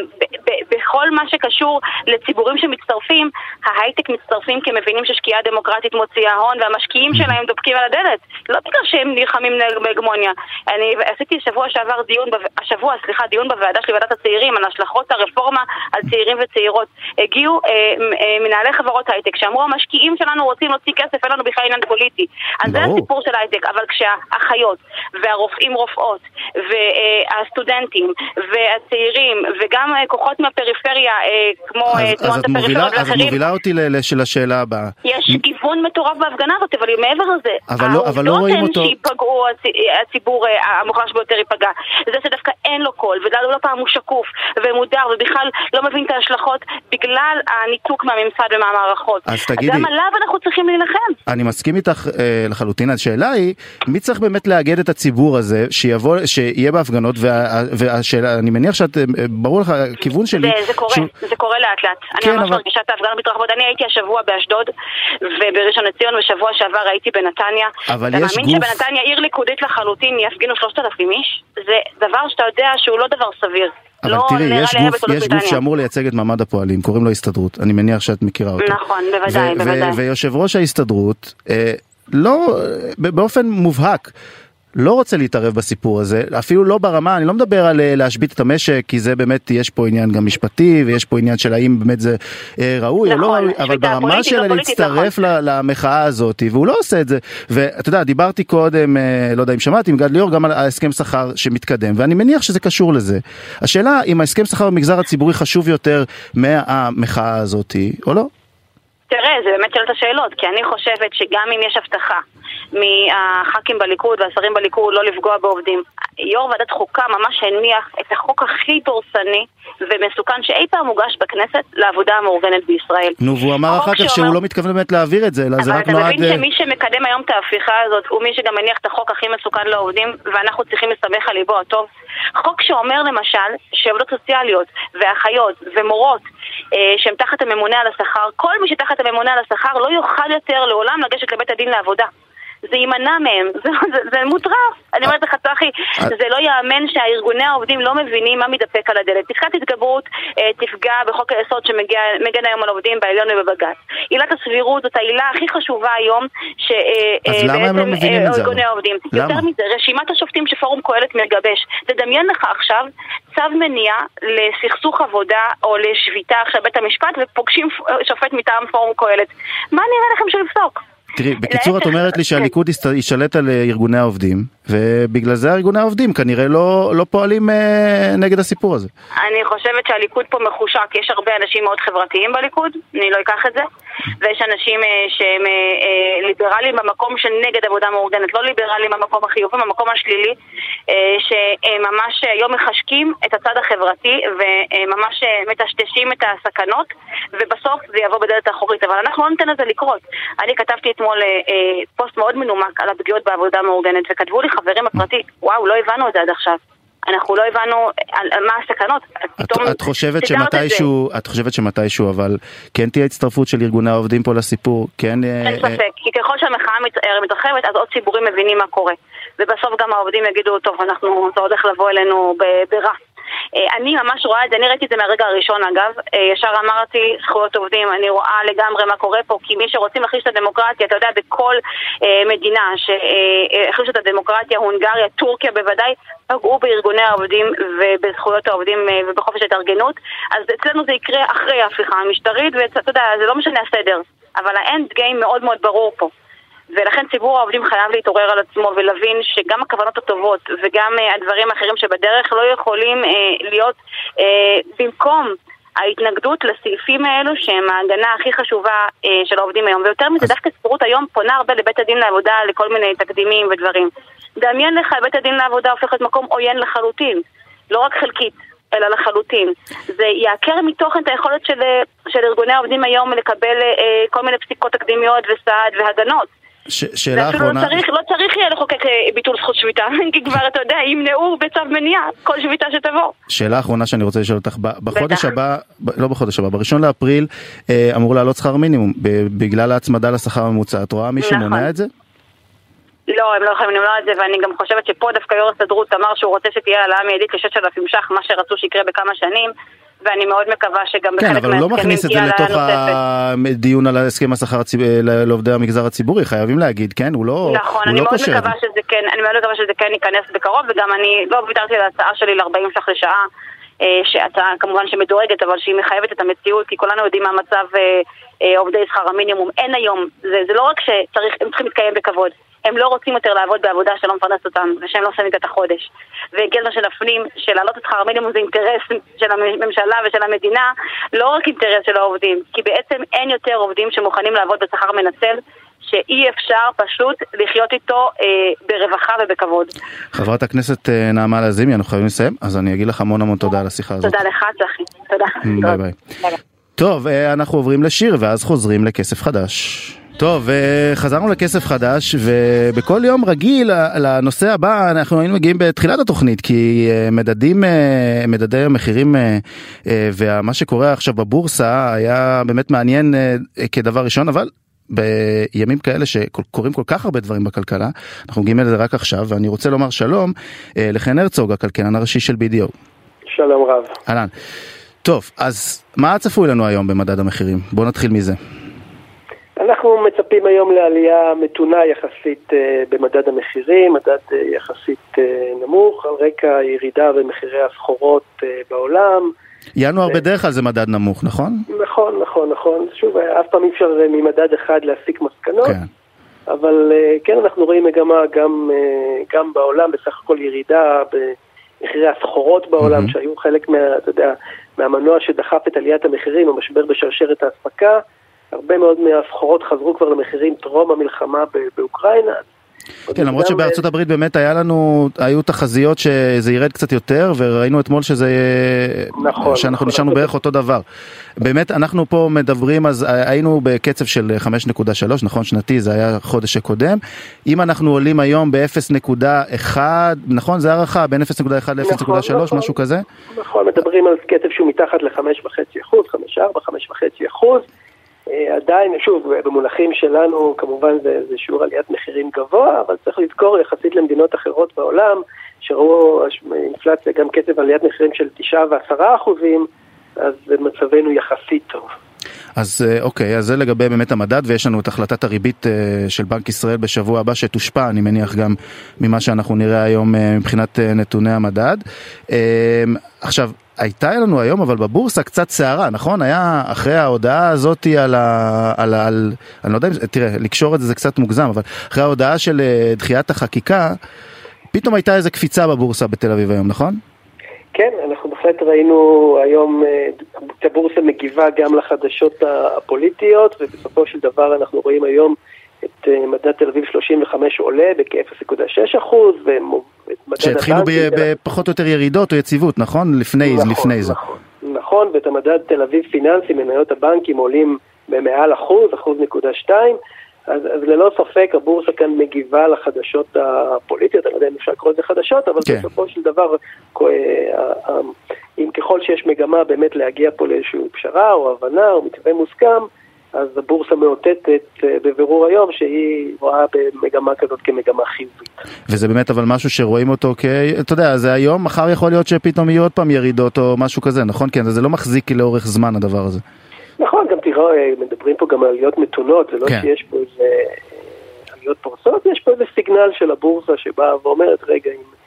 בכל מה שקשור לציבורים שמצטרפים, ההייטק מצטרפים כי מבינים ששקיעה דמוקרטית מוציאה הון והמשקיעים שלהם דופקים על הדלת. לא בגלל שהם נלחמים בהגמוניה. אני עשיתי שבוע שעבר דיון, השבוע, סליחה, דיון בוועדה של ועדת הצעירים על השלכות הרפורמה על צעירים וצעירות. הגיעו אה, אה, מנהלי חברות הייטק שאמרו המשקיעים שלנו רוצים להוציא כסף, אין לנו בכלל עניין פוליטי. אז זה הסיפור של הייטק, אבל כשהאחיות והרופאים רופאות והסטודנטים והצעירים וגם אה, כוחות מהפריפריה, אה, כמו אה, תנועת הפריפריה ואחרים. אז את מובילה אותי לשאלה הבאה. יש גיוון מטורף בהפגנה הזאת, אבל מעבר לזה, לא, לא. העובדות הן שיפגעו, הציבור המוחלש ביותר ייפגע. זה שדווקא אין לו קול, ולא פעם הוא שקוף ומודר, ובכלל לא מבין את ההשלכות בגלל הניתוק מהממסד ומהמערכות. אז תגידי... גם עליו אנחנו צריכים להילחם. אני מסכים איתך לחלוטין, השאלה היא, מי צריך באמת לאגד את הציבור הזה, שיבוא, שיהיה בהפגנות, והשאלה, אני מניח שאת, ברור לך, הכיוון שלי... זה, זה קורה, שהוא... זה קורה לאט לאט. כן, אני ממש אבל... מרגישה את ההפגנות מתרחבות. אני הייתי השבוע באשדוד ובראשון לציון, ושבוע שעבר הייתי בנתניה. אבל יש גוף... אתה מאמין שבנתניה עיר ליכודית לחלוטין יפגינו שלושת אלפים איש? זה דבר שאתה יודע שהוא לא דבר סביר. אבל לא תראי, יש גוף, יש גוף שאמור לייצג את מעמד הפועלים, קוראים לו הסתדרות, אני מניח שאת מכירה אותו. נכון, בוודאי, בוודאי. ויושב ראש ההסתדרות, אה, לא, באופן מובהק, לא רוצה להתערב בסיפור הזה, אפילו לא ברמה, אני לא מדבר על אה, להשבית את המשק, כי זה באמת, יש פה עניין גם משפטי, ויש פה עניין של האם באמת זה אה, ראוי נכון, או לא נכון, ראוי, אבל ברמה של להצטרף נכון. למחאה הזאת, והוא לא עושה את זה. ואתה יודע, דיברתי קודם, אה, לא יודע אם שמעתי, עם גד ליאור, גם על ההסכם שכר שמתקדם, ואני מניח שזה קשור לזה. השאלה אם ההסכם שכר במגזר הציבורי חשוב יותר מהמחאה הזאת, או לא? תראה, זה באמת שאלת השאלות, כי אני חושבת שגם אם יש הבטחה מהח"כים בליכוד והשרים בליכוד לא לפגוע בעובדים, יו"ר ועדת חוקה ממש הניח את החוק הכי דורסני ומסוכן שאי פעם הוגש בכנסת לעבודה המאורגנת בישראל. נו, והוא אמר אחר כך שאומר... שהוא לא מתכוון באמת להעביר את זה, אלא זה רק נועד... אבל אתה מבין שמי שמקדם היום את ההפיכה הזאת הוא מי שגם מניח את החוק הכי מסוכן לעובדים, ואנחנו צריכים להסתמך על ליבו הטוב. חוק שאומר למשל שעובדות סוציאליות ואחיות ומורות אה, שהם תחת הממונה על השכר, כל מי שתחת הממונה על השכר לא יוכל יותר לעולם לגשת לבית הדין לעבודה. זה יימנע מהם, (laughs) זה, זה, זה מוטרף. אני אומרת לך, צחי, זה לא ייאמן שהארגוני העובדים לא מבינים מה מתדפק על הדלת. פסקת התגברות אה, תפגע בחוק היסוד שמגן היום על עובדים בעליון ובבג"ץ. עילת הסבירות זאת העילה הכי חשובה היום, שבעצם אה, לא ארגוני העובדים. יותר מזה, רשימת השופטים שפורום קהלת מגבש. תדמיין לך עכשיו צו מניעה לסכסוך עבודה או לשביתה עכשיו בית המשפט ופוגשים שופט מטעם פורום קהלת. מה נראה לכם שהוא יפסוק? תראי, בקיצור את אומרת לי שהליכוד ישלט על ארגוני העובדים, ובגלל זה ארגוני העובדים כנראה לא, לא פועלים אה, נגד הסיפור הזה. אני חושבת שהליכוד פה מחושק, יש הרבה אנשים מאוד חברתיים בליכוד, אני לא אקח את זה, ויש אנשים אה, שהם אה, אה, ליברליים במקום של נגד עבודה מאורגנת, לא ליברליים במקום החיובי, במקום השלילי, אה, שממש היום מחשקים את הצד החברתי וממש אה, מטשטשים את הסכנות, ובסוף זה יבוא בדלת האחורית, אבל אנחנו לא ניתן לזה לקרות. אני כתבתי אתמול אה, אה, פוסט מאוד מנומק על הפגיעות בעבודה מאורגנת, וכתבו לי חברים בפרטי, וואו, לא הבנו את זה עד עכשיו. אנחנו לא הבנו על, על מה הסכנות. את, את חושבת שמתישהו, את חושבת שמתישהו, אבל כן תהיה הצטרפות של ארגוני העובדים פה לסיפור? כן... אה, אין ספק, אה... כי ככל שהמחאה מתרחבת, אז עוד ציבורים מבינים מה קורה. ובסוף גם העובדים יגידו, טוב, אנחנו, זה הולך לבוא אלינו ברע. אה, אני ממש רואה את זה, אני ראיתי את זה מהרגע הראשון אגב, אה, ישר אמרתי זכויות עובדים, אני רואה לגמרי מה קורה פה, כי מי שרוצים להחליש את הדמוקרטיה, אתה יודע, בכל אה, מדינה שהחלישו את הדמוקרטיה, הונגריה, טורקיה בוודאי, פגעו בארגוני העובדים ובזכויות העובדים ובחופש התארגנות, אז אצלנו זה יקרה אחרי ההפיכה המשטרית, ואתה יודע, זה לא משנה הסדר, אבל האנד גיים מאוד מאוד ברור פה. ולכן ציבור העובדים חייב להתעורר על עצמו ולהבין שגם הכוונות הטובות וגם uh, הדברים האחרים שבדרך לא יכולים uh, להיות uh, במקום ההתנגדות לסעיפים האלו שהם ההגנה הכי חשובה uh, של העובדים היום. ויותר מזה, אז... דווקא ציבורות היום פונה הרבה לבית הדין לעבודה לכל מיני תקדימים ודברים. דמיין לך, בית הדין לעבודה הופך להיות מקום עוין לחלוטין, לא רק חלקית. אלא לחלוטין. זה יעקר מתוכן את היכולת של, של ארגוני העובדים היום לקבל אה, כל מיני פסיקות תקדימיות וסעד והגנות. שאלה אחרונה... לא צריך, לא צריך יהיה לחוקק אה, ביטול זכות שביתה, (laughs) כי כבר אתה יודע, ימנעו בצו מניעה כל שביתה שתבוא. שאלה אחרונה שאני רוצה לשאול אותך, בחודש הבא, לא בחודש הבא, בראשון לאפריל אה, אמור לעלות שכר מינימום, בגלל ההצמדה לשכר הממוצע, את רואה מישהו נכון. מונע את זה? לא, הם לא יכולים למנוע את זה, ואני גם חושבת שפה דווקא יו"ר הסתדרות אמר שהוא רוצה שתהיה העלאה מיידית ל-6,000 ש"ח, מה שרצו שיקרה בכמה שנים. ואני מאוד מקווה שגם כן, בחלק מההסכמים תהיה העלאה נוספת. כן, אבל הוא לא מכניס את זה לתוך הדיון על הסכם השכר הציב... לעובדי המגזר הציבורי, חייבים להגיד, כן? הוא לא נכון, הוא אני לא מאוד מקווה שזה כן, אני מאוד מקווה שזה כן ייכנס בקרוב, וגם אני לא ויתרתי על ההצעה שלי ל-40 ש"ח לשעה, אה, שהצעה כמובן שמדורגת, אבל שהיא מחייבת את המציאות, כי כולנו יודעים מה מצב אה, אה, עובדי שכר המינימום. אין היום, זה, זה לא רק שצריך, הם צריכים להתקיים בכבוד. הם לא רוצים יותר לעבוד בעבודה שלא מפרנסת אותם ושהם לא שמים את החודש. והגיע הזמן שנפנים שלהעלות את שכר המינימום זה אינטרס של הממשלה ושל המדינה, לא רק אינטרס של העובדים, כי בעצם אין יותר עובדים שמוכנים לעבוד בשכר מנצל. שאי אפשר פשוט לחיות איתו אה, ברווחה ובכבוד. חברת הכנסת אה, נעמה לזימי, אנחנו חייבים לסיים, אז אני אגיד לך המון המון תודה על השיחה הזאת. תודה לך, צחי. תודה. ביי ביי. טוב, אה, אנחנו עוברים לשיר ואז חוזרים לכסף חדש. טוב, אה, חזרנו לכסף חדש, ובכל יום רגיל לנושא הבא אנחנו היינו מגיעים בתחילת התוכנית, כי אה, מדדים, אה, מדדי המחירים ומה שקורה עכשיו בבורסה היה באמת מעניין כדבר ראשון, אבל בימים כאלה שקורים כל כך הרבה דברים בכלכלה, אנחנו מגיעים לזה רק עכשיו, ואני רוצה לומר שלום לחן הרצוג, הכלכלן הראשי של BDO. שלום רב. אהלן. טוב, אז מה צפוי לנו היום במדד המחירים? בואו נתחיל מזה. אנחנו מצפים היום לעלייה מתונה יחסית אה, במדד המחירים, מדד אה, יחסית אה, נמוך, על רקע ירידה במחירי הסחורות בעולם. ינואר בדרך כלל זה מדד נמוך, נכון? נכון, נכון, נכון. שוב, אף פעם אי אפשר ממדד אחד להסיק מסקנות. כן. אבל כן, אנחנו רואים מגמה גם, גם בעולם, בסך הכל ירידה במחירי הסחורות בעולם, mm-hmm. שהיו חלק מה, אתה יודע, מהמנוע שדחף את עליית המחירים, המשבר בשרשרת האספקה. הרבה מאוד מהסחורות חזרו כבר למחירים טרום המלחמה באוקראינה. כן, למרות שבארצות הברית באמת היה לנו, היו תחזיות שזה ירד קצת יותר, וראינו אתמול שזה, נכון, שאנחנו נכון, נשארנו נכון. בערך אותו דבר. באמת, אנחנו פה מדברים, אז היינו בקצב של 5.3, נכון, שנתי, זה היה חודש הקודם. אם אנחנו עולים היום ב-0.1, נכון, זה הערכה, בין 0.1 ל-0.3, נכון, משהו כזה? נכון, מדברים על קצב שהוא מתחת ל-5.5 5.4, 5.5 עדיין, שוב, במונחים שלנו כמובן זה, זה שיעור עליית מחירים גבוה, אבל צריך לזכור יחסית למדינות אחרות בעולם, שראו אינפלציה גם קצב עליית מחירים של 9 ו-10 אחוזים, אז מצבנו יחסית טוב. אז אה, אוקיי, אז זה לגבי באמת המדד, ויש לנו את החלטת הריבית אה, של בנק ישראל בשבוע הבא, שתושפע, אני מניח, גם ממה שאנחנו נראה היום אה, מבחינת נתוני המדד. עכשיו, הייתה לנו היום אבל בבורסה קצת סערה, נכון? היה אחרי ההודעה הזאת על ה... על, על, אני לא יודע אם... תראה, לקשור את זה זה קצת מוגזם, אבל אחרי ההודעה של דחיית החקיקה, פתאום הייתה איזה קפיצה בבורסה בתל אביב היום, נכון? כן, אנחנו בהחלט ראינו היום את הבורסה מגיבה גם לחדשות הפוליטיות, ובסופו של דבר אנחנו רואים היום את אה, מדד תל אביב 35 עולה בכ-0.6 אחוז, שהתחילו בפחות או יותר ירידות או יציבות, נכון? לפני, נכון, לפני זה. נכון, נכון, ואת המדד תל אביב פיננסי, מניות הבנקים עולים במעל אחוז, אחוז נקודה שתיים. אז, אז ללא ספק הבורסה כאן מגיבה לחדשות הפוליטיות, אני לא יודע אם אפשר לקרוא לזה חדשות, אבל כן. בסופו של דבר, אה, אה, אם ככל שיש מגמה באמת להגיע פה לאיזושהי פשרה או הבנה או מתווה מוסכם, אז הבורסה מאותתת אה, בבירור היום שהיא רואה במגמה כזאת כמגמה חיובית. וזה באמת אבל משהו שרואים אותו כ... אתה יודע, זה היום, מחר יכול להיות שפתאום יהיו עוד פעם ירידות או משהו כזה, נכון? כן, זה לא מחזיק לאורך זמן הדבר הזה. נכון, גם תראה, מדברים פה גם על עליות מתונות, זה לא כן. שיש פה איזה אה, עליות פורסות, יש פה איזה סיגנל של הבורסה שבאה ואומרת, רגע, אם,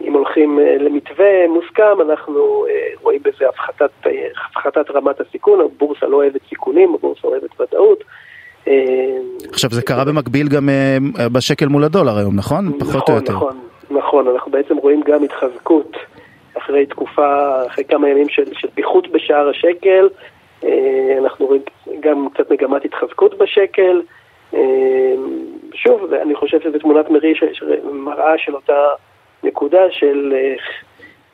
אם הולכים אה, למתווה מוסכם, אנחנו אה, רואים בזה הפחתת, הפחתת רמת הסיכון, הבורסה לא אוהבת סיכונים, הבורסה אוהבת ודאות. עכשיו זה קרה במקביל גם בשקל מול הדולר היום, נכון? נכון, פחות או יותר. נכון, נכון, אנחנו בעצם רואים גם התחזקות אחרי תקופה, אחרי כמה ימים של, של פיחות בשער השקל, אה, אנחנו רואים גם קצת מגמת התחזקות בשקל. אה, שוב, אני חושב שזו תמונת מראה של אותה נקודה של... אה,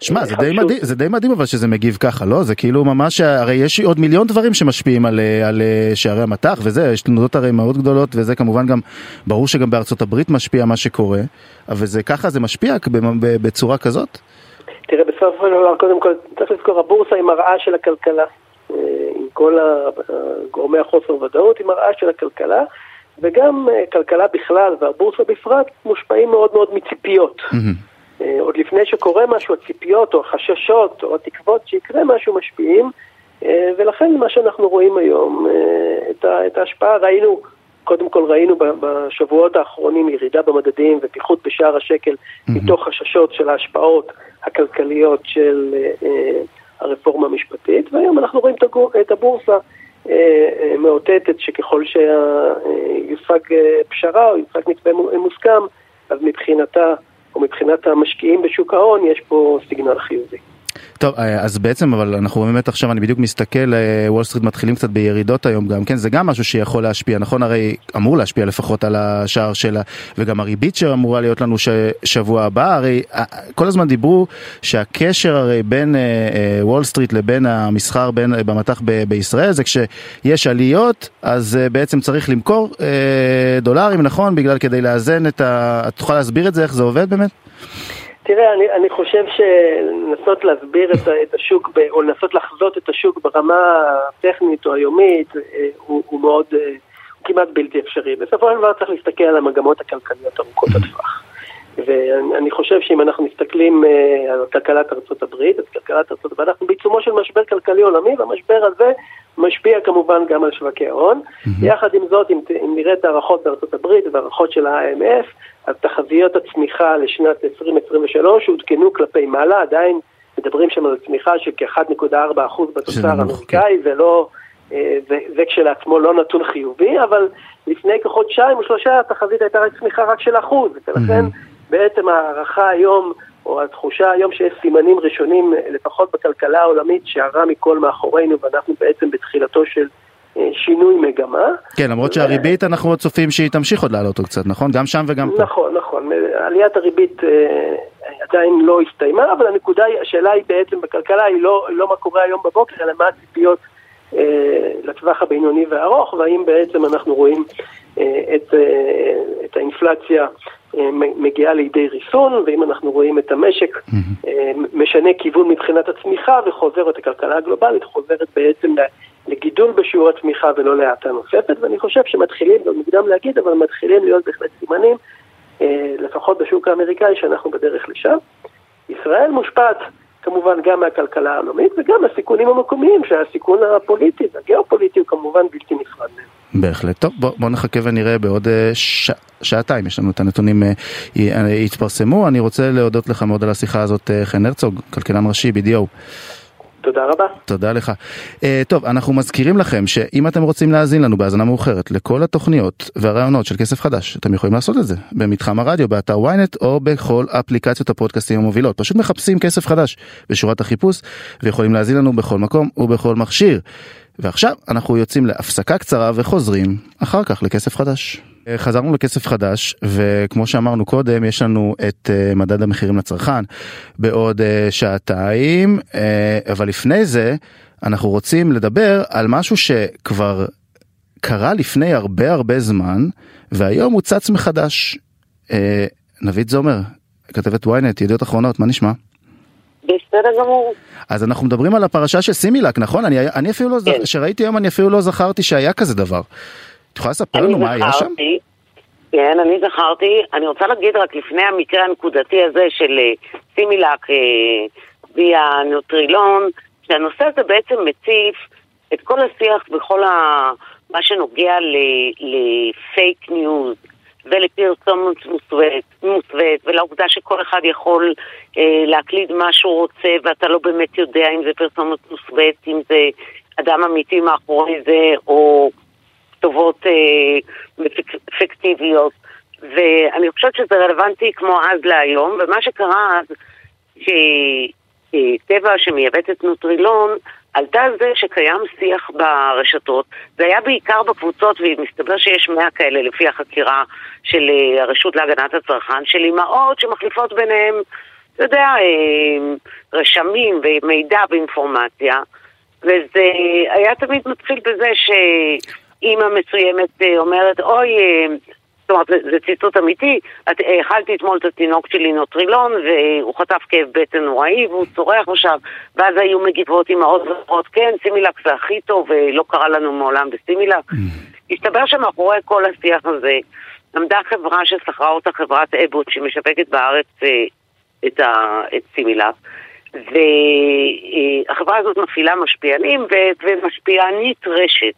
שמע, זה, די מדהים, זה די מדהים אבל שזה מגיב ככה, לא? זה כאילו ממש, הרי יש עוד מיליון דברים שמשפיעים על, על שערי המטח וזה, יש תנודות הרי מאוד גדולות וזה כמובן גם, ברור שגם בארצות הברית משפיע מה שקורה, אבל זה ככה, זה משפיע בצורה כזאת? תראה, בסוף קודם כל, צריך לזכור, הבורסה היא מראה של הכלכלה. עם כל גורמי החוסר ודאות, היא מראה של הכלכלה, וגם אה, כלכלה בכלל והבורסה בפרט מושפעים מאוד מאוד מציפיות. Mm-hmm. עוד לפני שקורה משהו, הציפיות או החששות או התקוות שיקרה משהו משפיעים, אה, ולכן מה שאנחנו רואים היום, את ההשפעה ראינו, קודם כל ראינו בשבועות האחרונים ירידה במדדים ופיחות בשער השקל mm-hmm. מתוך חששות של ההשפעות הכלכליות של... הרפורמה המשפטית, והיום אנחנו רואים את הבורסה אה, אה, מאותתת שככל שיושג אה, פשרה או יושג מתווה מוסכם, אז מבחינתה או מבחינת המשקיעים בשוק ההון יש פה סיגנל חיובי. טוב, אה, אז בעצם, אבל אנחנו באמת עכשיו, אני בדיוק מסתכל, וול אה, סטריט מתחילים קצת בירידות היום גם, כן? זה גם משהו שיכול להשפיע, נכון? הרי אמור להשפיע לפחות על השער שלה, וגם הריבית שאמורה להיות לנו שבוע הבא, הרי אה, כל הזמן דיברו שהקשר הרי בין וול סטריט לבין המסחר בין, במטח ב, בישראל, זה כשיש עליות, אז בעצם צריך למכור דולרים, נכון? בגלל כדי לאזן את ה... את יכולה להסביר את זה, איך זה עובד באמת? תראה, אני, אני חושב שלנסות להסביר את, את השוק, ב, או לנסות לחזות את השוק ברמה הטכנית או היומית, אה, הוא, הוא מאוד, אה, הוא כמעט בלתי אפשרי. בסופו של דבר צריך להסתכל על המגמות הכלכליות ארוכות הטווח. ואני חושב שאם אנחנו מסתכלים אה, על כלכלת ארצות הברית, אז כלכלת ארצות הברית, אנחנו בעיצומו של משבר כלכלי עולמי, והמשבר הזה משפיע כמובן גם על שווקי ההון. Mm-hmm. יחד עם זאת, אם, אם נראה את ההערכות בארצות הברית והערכות של ה-IMF, אז תחזיות הצמיחה לשנת 2023 עודכנו כלפי מעלה, עדיין מדברים שם על צמיחה של כ-1.4% בתוצר האמריקאי, כן. ולא, אה, זה כשלעצמו לא נתון חיובי, אבל לפני כחודשיים או שלושה התחזית הייתה רק צמיחה רק של אחוז, ולכן בעצם ההערכה היום, או התחושה היום שיש סימנים ראשונים, לפחות בכלכלה העולמית, שהרע מכל מאחורינו, ואנחנו בעצם בתחילתו של אה, שינוי מגמה. כן, למרות שהריבית אנחנו עוד צופים שהיא תמשיך עוד לעלות עוד קצת, נכון? גם שם וגם פה. נכון, נכון. עליית הריבית אה, עדיין לא הסתיימה, אבל הנקודה, השאלה היא בעצם בכלכלה היא לא, לא מה קורה היום בבוקר, אלא מה הציפיות אה, לטווח הבינוני והארוך, והאם בעצם אנחנו רואים את, את האינפלציה מגיעה לידי ריסון, ואם אנחנו רואים את המשק משנה כיוון מבחינת הצמיחה וחוזר, את הכלכלה הגלובלית חוזרת בעצם לגידול בשיעור התמיכה ולא להאטה נוספת, ואני חושב שמתחילים, גם מוקדם להגיד, אבל מתחילים להיות בהחלט סימנים, אה, לפחות בשוק האמריקאי, שאנחנו בדרך לשם. ישראל מושפעת כמובן גם מהכלכלה העולמית וגם מהסיכונים המקומיים, שהסיכון הפוליטי והגיאופוליטי הוא כמובן בלתי נפרד מהם. בהחלט. טוב, בוא, בוא נחכה ונראה בעוד אה, ש... שעתיים, יש לנו את הנתונים אה, יתפרסמו. אני רוצה להודות לך מאוד על השיחה הזאת, חן הרצוג, כלכלן ראשי BDO. תודה רבה. תודה לך. Uh, טוב, אנחנו מזכירים לכם שאם אתם רוצים להאזין לנו בהאזנה מאוחרת לכל התוכניות והרעיונות של כסף חדש, אתם יכולים לעשות את זה במתחם הרדיו, באתר ynet או בכל אפליקציות הפודקאסטים המובילות. פשוט מחפשים כסף חדש בשורת החיפוש ויכולים להאזין לנו בכל מקום ובכל מכשיר. ועכשיו אנחנו יוצאים להפסקה קצרה וחוזרים אחר כך לכסף חדש. אה, חזרנו לכסף חדש וכמו שאמרנו קודם יש לנו את uh, מדד המחירים לצרכן בעוד uh, שעתיים אבל לפני זה אנחנו רוצים לדבר על משהו שכבר קרה לפני הרבה הרבה זמן והיום הוא צץ מחדש. נבית זומר כתבת ynet ידיעות אחרונות מה נשמע? בסדר גמור. אז אנחנו מדברים על הפרשה של סימילק נכון אני, אני אפילו לא כן. שראיתי היום אני אפילו לא זכרתי שהיה כזה דבר. את יכולה לספר לנו מה היה שם? כן, אני זכרתי. אני רוצה להגיד רק לפני המקרה הנקודתי הזה של אה, סימילק אה, ויה נוטרילון, שהנושא הזה בעצם מציף את כל השיח בכל ה... מה שנוגע לפייק ניוז ולפרסומת מוסווית ולעובדה שכל אחד יכול אה, להקליד מה שהוא רוצה ואתה לא באמת יודע אם זה פרסומת מוסווית, אם זה אדם אמיתי מאחורי זה או כתובות אה, פיקטיביות, ואני חושבת שזה רלוונטי כמו אז להיום, ומה שקרה אז, שטבע שמייבאת את נוטרילון, עלתה על זה שקיים שיח ברשתות, זה היה בעיקר בקבוצות, ומסתבר שיש מאה כאלה לפי החקירה של אה, הרשות להגנת הצרכן, של אימהות שמחליפות ביניהם, אתה יודע, אה, רשמים ומידע ואינפורמציה, וזה היה תמיד מתחיל בזה ש... אימא מסוימת אה, אומרת, אוי, אומרת, זה ציטוט אמיתי, אכלתי אתמול את התינוק שלי נוטרילון והוא חטף כאב בטן נוראי והוא צורח עכשיו ואז היו מגיבות אימהות ואומרות, כן, סימילק זה הכי טוב ולא קרה לנו מעולם בסימילק. Mm. הסתבר שמאחורי כל השיח הזה עמדה חברה ששכרה אותה חברת אבוט שמשווקת בארץ אה, את, ה, את סימילק. והחברה הזאת מפעילה משפיענים ומשפיענית רשת.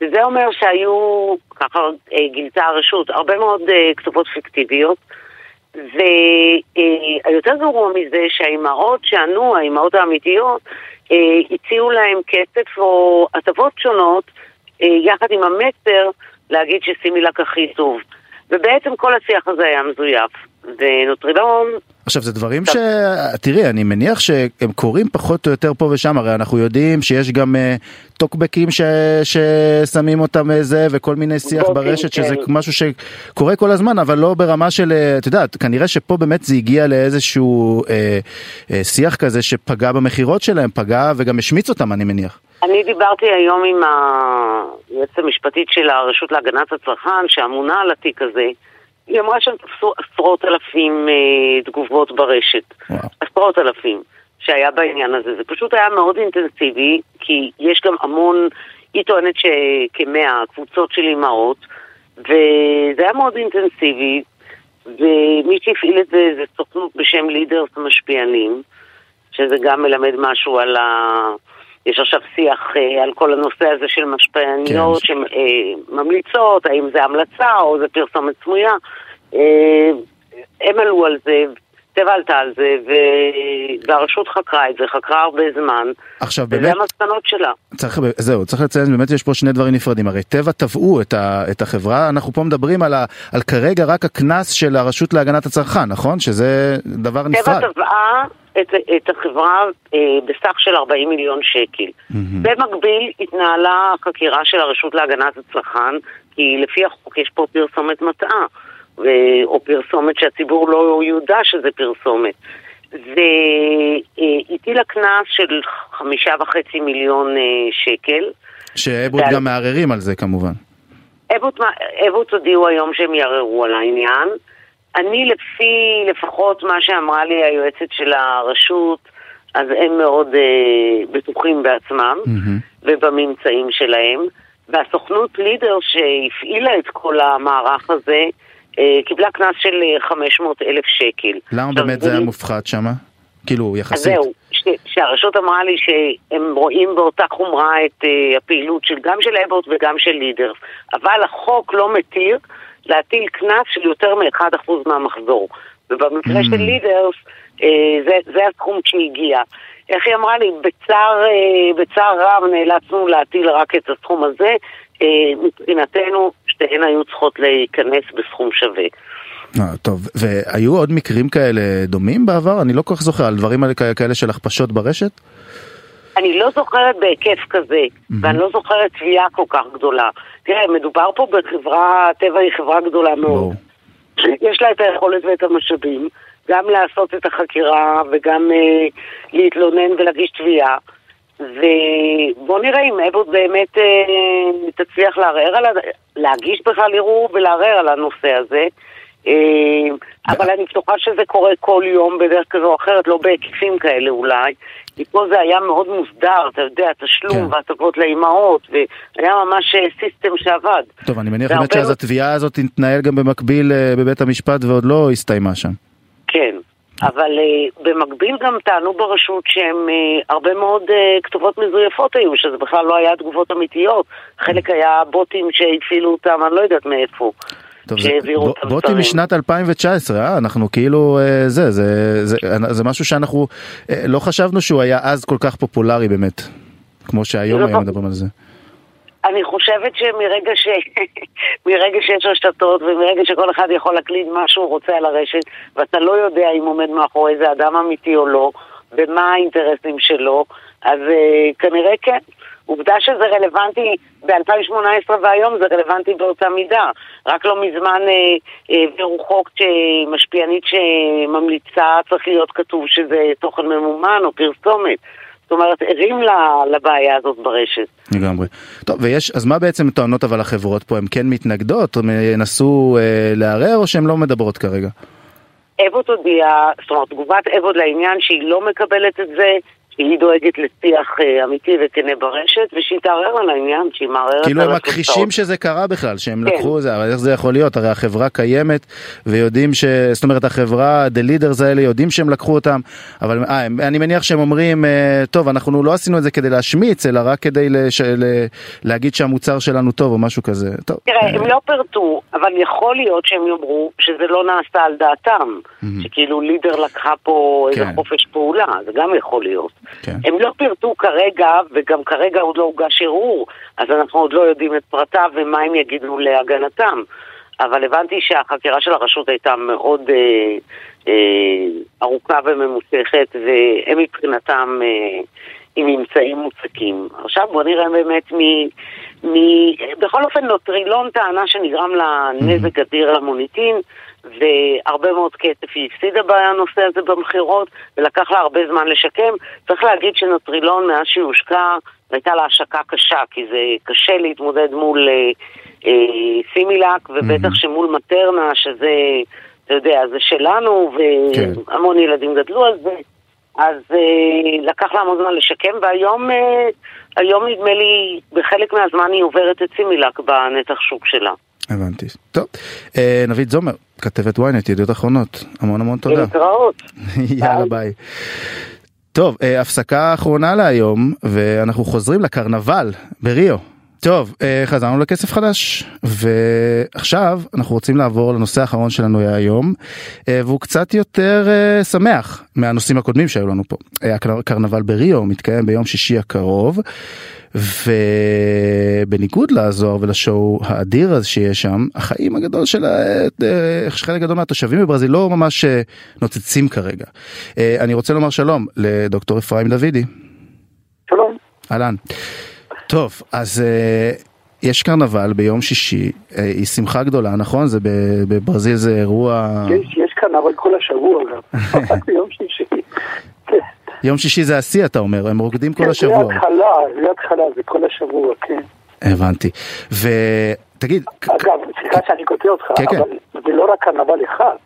וזה אומר שהיו, ככה אה, גילתה הרשות, הרבה מאוד אה, כתובות פיקטיביות. והיותר גרוע מזה שהאימהות שענו, האימהות האמיתיות, אה, הציעו להם כסף או הטבות שונות יחד עם המסר להגיד שסימילק הכי טוב. ובעצם כל השיח הזה היה מזויף. ונוטרילון... עכשיו זה דברים ש... תראי, אני מניח שהם קורים פחות או יותר פה ושם, הרי אנחנו יודעים שיש גם uh, טוקבקים ש... ששמים אותם איזה וכל מיני שיח בוטים, ברשת, כן. שזה משהו שקורה כל הזמן, אבל לא ברמה של, אה, את יודעת, כנראה שפה באמת זה הגיע לאיזשהו uh, uh, שיח כזה שפגע במכירות שלהם, פגע וגם השמיץ אותם, אני מניח. אני דיברתי היום עם היועצת המשפטית של הרשות להגנת הצרכן, שאמונה על התיק הזה. היא אמרה שהם תפסו עשרות אלפים אה, תגובות ברשת. וואו. עשרות אלפים שהיה בעניין הזה. זה פשוט היה מאוד אינטנסיבי, כי יש גם המון, היא טוענת שכמאה קבוצות של אימהות, וזה היה מאוד אינטנסיבי, ומי שהפעיל את זה זה סוכנות בשם לידרס המשפיענים, שזה גם מלמד משהו על ה... יש עכשיו שיח אה, על כל הנושא הזה של משפיעניות כן. שממליצות, אה, האם זה המלצה או זה פרסומת סמויה. אה, הם עלו על זה, טבע עלתה על זה, ו... והרשות חקרה את זה, חקרה הרבה זמן. עכשיו באמת... וזה המסקנות שלה. צריך, זהו, צריך לציין, באמת יש פה שני דברים נפרדים. הרי טבע תבעו את, ה, את החברה, אנחנו פה מדברים על, ה, על כרגע רק הקנס של הרשות להגנת הצרכן, נכון? שזה דבר טבע נפרד. טבע תבעה את, את החברה אה, בסך של 40 מיליון שקל. Mm-hmm. במקביל התנהלה חקירה של הרשות להגנת הצרכן, כי לפי החוק יש פה פרסומת מטעה. או פרסומת שהציבור לא יודע שזה פרסומת. והטילה קנס של חמישה וחצי מיליון אה, שקל. שאבוט גם מערערים על זה כמובן. אבוט הודיעו היום שהם יערערו על העניין. אני לפי לפחות מה שאמרה לי היועצת של הרשות, אז הם מאוד אה, בטוחים בעצמם mm-hmm. ובממצאים שלהם. והסוכנות לידר שהפעילה את כל המערך הזה, אה, קיבלה קנס של 500 אלף שקל. למה באמת זה היה מופחת שם? כאילו, יחסית. אז זהו, ש, שהרשות אמרה לי שהם רואים באותה חומרה את uh, הפעילות של, גם של אבוט וגם של לידרס, אבל החוק לא מתיר להטיל קנס של יותר מ-1% מהמחזור. ובמקרה mm. של לידרס, uh, זה, זה הסכום שהגיע. איך היא אמרה לי? בצער, uh, בצער רב נאלצנו להטיל רק את הסכום הזה. Uh, מבחינתנו, שתיהן היו צריכות להיכנס בסכום שווה. אה, טוב, והיו עוד מקרים כאלה דומים בעבר? אני לא כל כך זוכר, על דברים כאלה של הכפשות ברשת? אני לא זוכרת בהיקף כזה, mm-hmm. ואני לא זוכרת תביעה כל כך גדולה. תראה, מדובר פה בחברה, טבע היא חברה גדולה מאוד. יש לה את היכולת ואת המשאבים, גם לעשות את החקירה וגם אה, להתלונן ולהגיש תביעה. ובוא נראה אם אבוט באמת אה, תצליח לערער על, להגיש בכלל ערעור ולערער על הנושא הזה. אה, אבל אני בטוחה שזה קורה כל יום בדרך כזו או אחרת, לא בהיקפים כאלה אולי. כי פה זה היה מאוד מוסדר, אתה יודע, תשלום כן. והטבות לאימהות, והיה ממש סיסטם אה, שעבד. טוב, אני מניח באמת שאז התביעה הזאת תתנהל גם במקביל אה, בבית המשפט ועוד לא הסתיימה שם. כן, אבל uh, במקביל גם טענו ברשות שהם uh, הרבה מאוד uh, כתובות מזויפות היו, שזה בכלל לא היה תגובות אמיתיות. חלק היה בוטים שהפעילו אותם, אני לא יודעת מאיפה. שהעבירו את המסרים. בוטים משנת 2019, אה? אנחנו כאילו, אה, זה, זה, זה, זה, זה משהו שאנחנו אה, לא חשבנו שהוא היה אז כל כך פופולרי באמת, כמו שהיום היום מדברים על זה. אני חושבת שמרגע ש... (laughs) מרגע שיש רשתות ומרגע שכל אחד יכול להקליד מה שהוא רוצה על הרשת ואתה לא יודע אם עומד מאחורי זה אדם אמיתי או לא ומה האינטרסים שלו, אז uh, כנראה כן. עובדה שזה רלוונטי ב-2018 והיום זה רלוונטי באותה מידה. רק לא מזמן אה, העבירו אה, חוק שמשפיענית שממליצה צריך להיות כתוב שזה תוכן ממומן או פרסומת. זאת אומרת, ערים לבעיה הזאת ברשת. לגמרי. טוב, ויש, אז מה בעצם טוענות אבל החברות פה? הן כן מתנגדות? או ינסו אה, לערער או שהן לא מדברות כרגע? אבוט הודיעה, זאת אומרת, תגובת אבוט לעניין שהיא לא מקבלת את זה, שהיא דואגת לשיח אה, אמיתי וכנה ברשת, ושהיא תערער על העניין, שהיא מערערת על כאילו הם מכחישים שזה קרה בכלל, שהם כן. לקחו את זה, אבל איך זה יכול להיות? הרי החברה קיימת, ויודעים ש... זאת אומרת, החברה, the leaders האלה, יודעים שהם לקחו אותם, אבל אה, אני מניח שהם אומרים, אה, טוב, אנחנו לא עשינו את זה כדי להשמיץ, אלא רק כדי לש... ל... להגיד שהמוצר שלנו טוב, או משהו כזה. טוב. תראה, הם לא פירטו, אבל יכול להיות שהם יאמרו שזה לא נעשה על דעתם, שכאילו לידר לקחה פה איזה כן. חופש פעולה, זה גם יכול להיות. כן. הם לא פירטו כרגע, וגם כרגע עוד לא הוגש ערעור, אז אנחנו עוד לא יודעים את פרטיו ומה הם יגידו להגנתם. אבל הבנתי שהחקירה של הרשות הייתה מאוד אה, אה, ארוכה וממושכת, והם מבחינתם אה, עם ממצאים מוצקים. עכשיו בוא נראה באמת מ... מ... בכל אופן נוטרילון טענה שנגרם לה נזק אדיר למוניטין. והרבה מאוד כסף היא הפסידה בנושא הזה במכירות, ולקח לה הרבה זמן לשקם. צריך להגיד שנוטרילון, מאז שהיא הושקע, הייתה לה השקה קשה, כי זה קשה להתמודד מול אה, אה, סימילק, ובטח mm-hmm. שמול מטרנה, שזה, אתה יודע, זה שלנו, והמון כן. ילדים גדלו על זה. אז אה, לקח לה המון זמן לשקם, והיום אה, היום נדמה לי, בחלק מהזמן היא עוברת את סימילק בנתח שוק שלה. הבנתי. טוב, אה, נבית זומר, כתבת ynet, ידיעות אחרונות, המון המון תודה. להתראות. (laughs) יאללה ביי. טוב, אה, הפסקה אחרונה להיום, ואנחנו חוזרים לקרנבל בריו. טוב, אה, חזרנו לכסף חדש, ועכשיו אנחנו רוצים לעבור לנושא האחרון שלנו היום, והוא קצת יותר שמח מהנושאים הקודמים שהיו לנו פה. הקרנבל בריו מתקיים ביום שישי הקרוב. ובניגוד לזוהר ולשואו האדיר הזה שיש שם, החיים הגדול של חלק גדול מהתושבים בברזיל לא ממש אה, נוצצים כרגע. אה, אני רוצה לומר שלום לדוקטור אפרים דוידי. שלום. אהלן. טוב, אז אה, יש קרנבל ביום שישי, היא שמחה גדולה, נכון? זה בברזיל זה אירוע... יש, יש קרנבל כל השבוע גם, (laughs) (laughs) ביום שישי. יום שישי זה השיא אתה אומר, הם רוקדים כל השבוע. זה התחלה, זה התחלה, זה כל השבוע, כן. הבנתי. ותגיד... אגב, סליחה שאני קוטע אותך, כן, כן. אבל זה לא רק קרנבל אחד,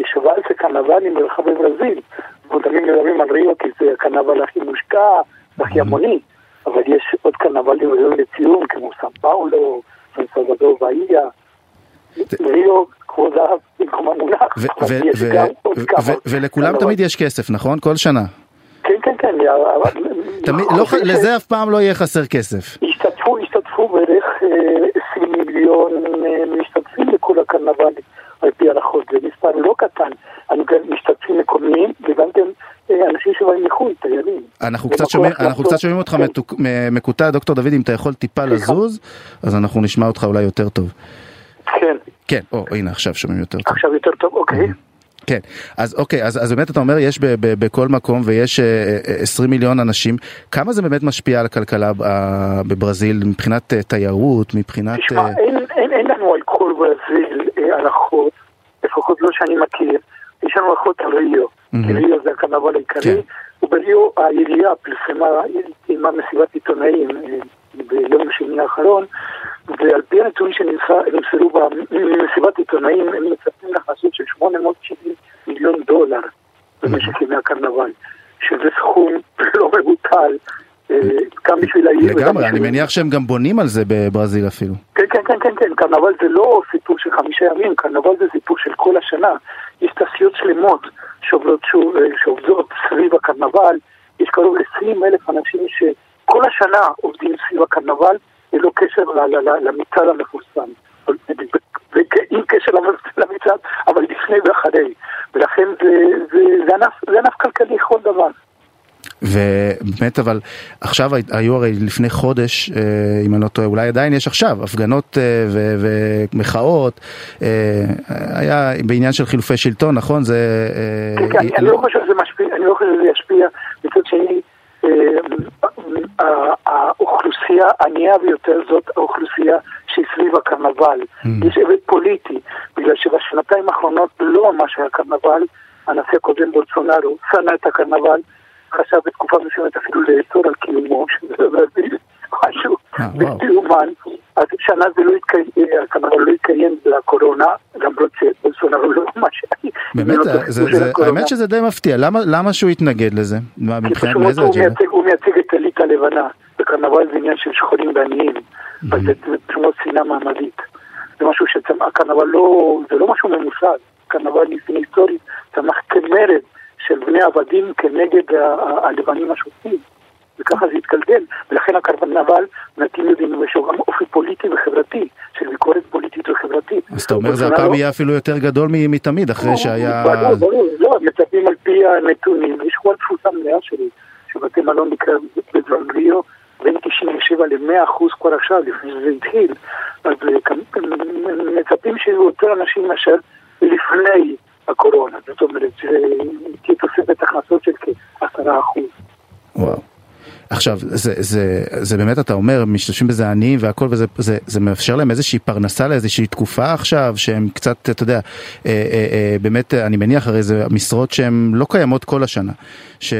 יש 17 קרנבלים ברחבי ברזיל, אנחנו תמיד מדברים על ריו כי זה הקרנבל הכי מושקע, הכי המוני, אבל יש עוד קרנבלים ראויים לציון כמו סן פאולו, סן סלבדור באיה. ריו, כבוד האב, במקום המונח, ולכולם תמיד יש כסף, נכון? כל שנה. כן, כן, כן. לא לזה אף פעם לא יהיה חסר כסף. השתתפו, השתתפו בערך 20 מיליון משתתפים לכל הקרנבל, על פי הנחות, זה מספר לא קטן. משתתפים מקומיים וגם כן אנשים שבאים מחו"ל, תיירים. אנחנו קצת שומעים, אנחנו קצת שומעים אותך מקוטע, דוקטור דוד, אם אתה יכול טיפה לזוז, אז אנחנו נשמע אותך אולי יותר טוב. כן. כן, או, הנה עכשיו שומעים יותר טוב. עכשיו יותר טוב, אוקיי. כן, אז אוקיי, אז, אז באמת אתה אומר יש ב, ב, בכל מקום ויש אה, 20 מיליון אנשים, כמה זה באמת משפיע על הכלכלה אה, בברזיל מבחינת אה, תיירות, מבחינת... תשמע, אה... אין, אין, אין לנו על כל ברזיל אה, הנחות, לפחות לא שאני מכיר, יש לנו הנחות על ריו, mm-hmm. ריו זה הקרנבל העיקרי, כן. ובריו העירייה פרסמה מסיבת עיתונאים אה, ביום שני האחרון, ועל פי הנתונים שנמסרו במסיבת עיתונאים, הם מצפים להכנסות של 870 מיליון דולר במשך ימי הקרנבל, שזה סכום (laughs) לא מבוטל. אה, גם בשביל העיר. לגמרי, אני מניח שהם גם בונים על זה בברזיל אפילו. כן, כן, כן, כן, כן, קרנבל זה לא סיפור של חמישה ימים, קרנבל זה סיפור של כל השנה. יש תעשיות שלמות שעובדות, שעובדות סביב הקרנבל, יש קרוב ל-20 אלף אנשים שכל השנה עובדים סביב הקרנבל, ללא קשר למצעד המפורסם. עם קשר למצעד, אבל לפני ואחרי. ולכן זה, ענף, זה ענף כלכלי לכל דבר. ובאמת אבל עכשיו היו הרי לפני חודש אם אני לא טועה אולי עדיין יש עכשיו הפגנות ומחאות היה בעניין של חילופי שלטון נכון זה כן, כן, אני לא חושב שזה משפיע אני לא חושב שזה ישפיע מצד שני האוכלוסייה הענייה ביותר זאת האוכלוסייה שהיא סביב הקרנבל. יש היבט פוליטי, בגלל שבשנתיים האחרונות לא ממש היה קרנבל, הנשיא הקודם בולסונארו שנא את הקרנבל, חשב בתקופה מסוימת אפילו לאסור על קיומו, שזה משהו בלתי אומן. אז שנה זה לא התקיים, הקרנבל לא התקיים לקורונה, למרות שבולסונארו לא ממש... באמת, האמת שזה די מפתיע, למה שהוא יתנגד לזה? מבחינת מאיזה אג'נדה? הוא מייצג את הליטה הלבנה, וקרנבל זה עניין של שחורים ועניים, אז זה כמו שנאה מעמדית. זה משהו שהקרנבל לא, זה לא משהו ממוסד, קרנבל לפני היסטורית צמח כמרד של בני עבדים כנגד הלבנים השופטים. וככה זה התגלגל, ולכן הקרנבל נתאים יודעים יש לו גם אופי פוליטי וחברתי, של ביקורת פוליטית וחברתית. אז אתה אומר זה הפעם יהיה אפילו יותר גדול מתמיד, אחרי שהיה... ברור, ברור, לא, מצפים על פי הנתונים, יש כל תפוסה מלאה שלי, שבתי מלון בדרנגליו בין 97 ל-100 אחוז כבר עכשיו, לפני שזה התחיל, אז מצפים שיהיו יותר אנשים מאשר לפני הקורונה, זאת אומרת, תהיה תוספת הכנסות של כ-10 אחוז. וואו. עכשיו, זה, זה, זה באמת, אתה אומר, משתמשים בזה עניים והכל, וזה זה, זה מאפשר להם איזושהי פרנסה לאיזושהי תקופה עכשיו, שהם קצת, אתה יודע, אה, אה, אה, באמת, אני מניח, הרי זה משרות שהן לא קיימות כל השנה. ש...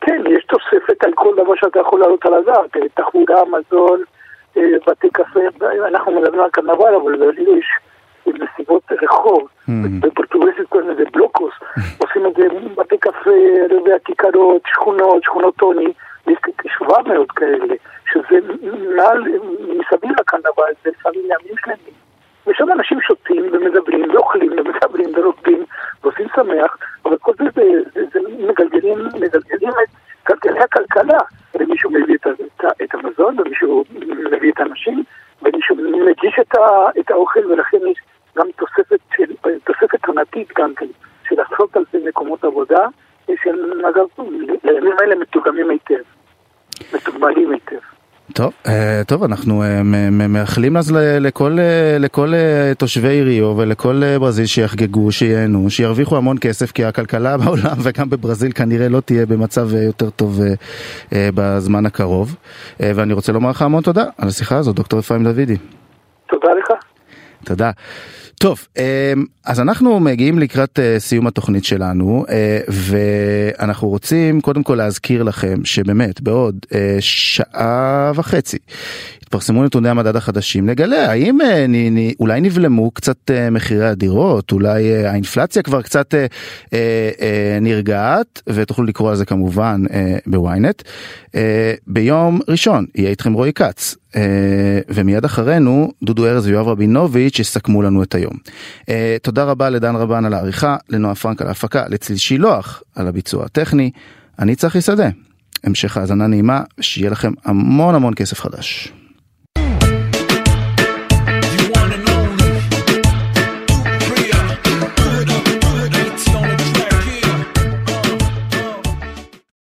כן, יש תוספת על כל דבר שאתה יכול לעלות על הדעת, תחבורה, מזון, בתי קפה, אנחנו מדברים על קרנבל, אבל יש מסיבות רחוב, בפורטוגזית קוראים לזה בלוקוס, עושים את זה בתי קפה, לא יודע, כיכרות, שכונות, שכונות טוני, יש כ-700 כאלה, שזה מעל, מסביב לקרנבל, זה לפעמים ימים שלמים. ושם אנשים שותים ומדברים ואוכלים ומדברים ורוקדים ועושים שמח, אבל כל זה, זה, זה, זה מגלגלים, מגלגלים את גלגלי הכלכלה. ומישהו מביא את, את, את המזון ומישהו מביא את האנשים ומישהו מגיש את, ה, את האוכל ולכן יש גם תוספת, של, תוספת עונתית גם כן, של עשרות אלפי מקומות עבודה, שהם אגב לימים האלה מתוגמים היטב, מתוגמלים היטב. טוב, טוב, אנחנו מאחלים אז לכל, לכל תושבי ריו ולכל ברזיל שיחגגו, שייהנו, שירוויחו המון כסף, כי הכלכלה (laughs) בעולם וגם בברזיל כנראה לא תהיה במצב יותר טוב בזמן הקרוב. ואני רוצה לומר לך המון תודה על השיחה הזאת, דוקטור אפרים דוידי. תודה לך. תודה. טוב, אמ, אז אנחנו מגיעים לקראת אה, סיום התוכנית שלנו, אה, ואנחנו רוצים קודם כל להזכיר לכם שבאמת בעוד אה, שעה וחצי יתפרסמו נתוני המדד החדשים, נגלה האם אולי נבלמו קצת מחירי הדירות, אולי האינפלציה כבר קצת נרגעת, ותוכלו לקרוא על זה כמובן בוויינט. ביום ראשון יהיה איתכם רועי כץ, ומיד אחרינו דודו ארז ויואב רבינוביץ' יסכמו לנו את היום. תודה רבה לדן רבן על העריכה, לנועה פרנק על ההפקה, לצליל שילוח על הביצוע הטכני. אני צחי שדה. המשך האזנה נעימה, שיהיה לכם המון המון כסף חדש.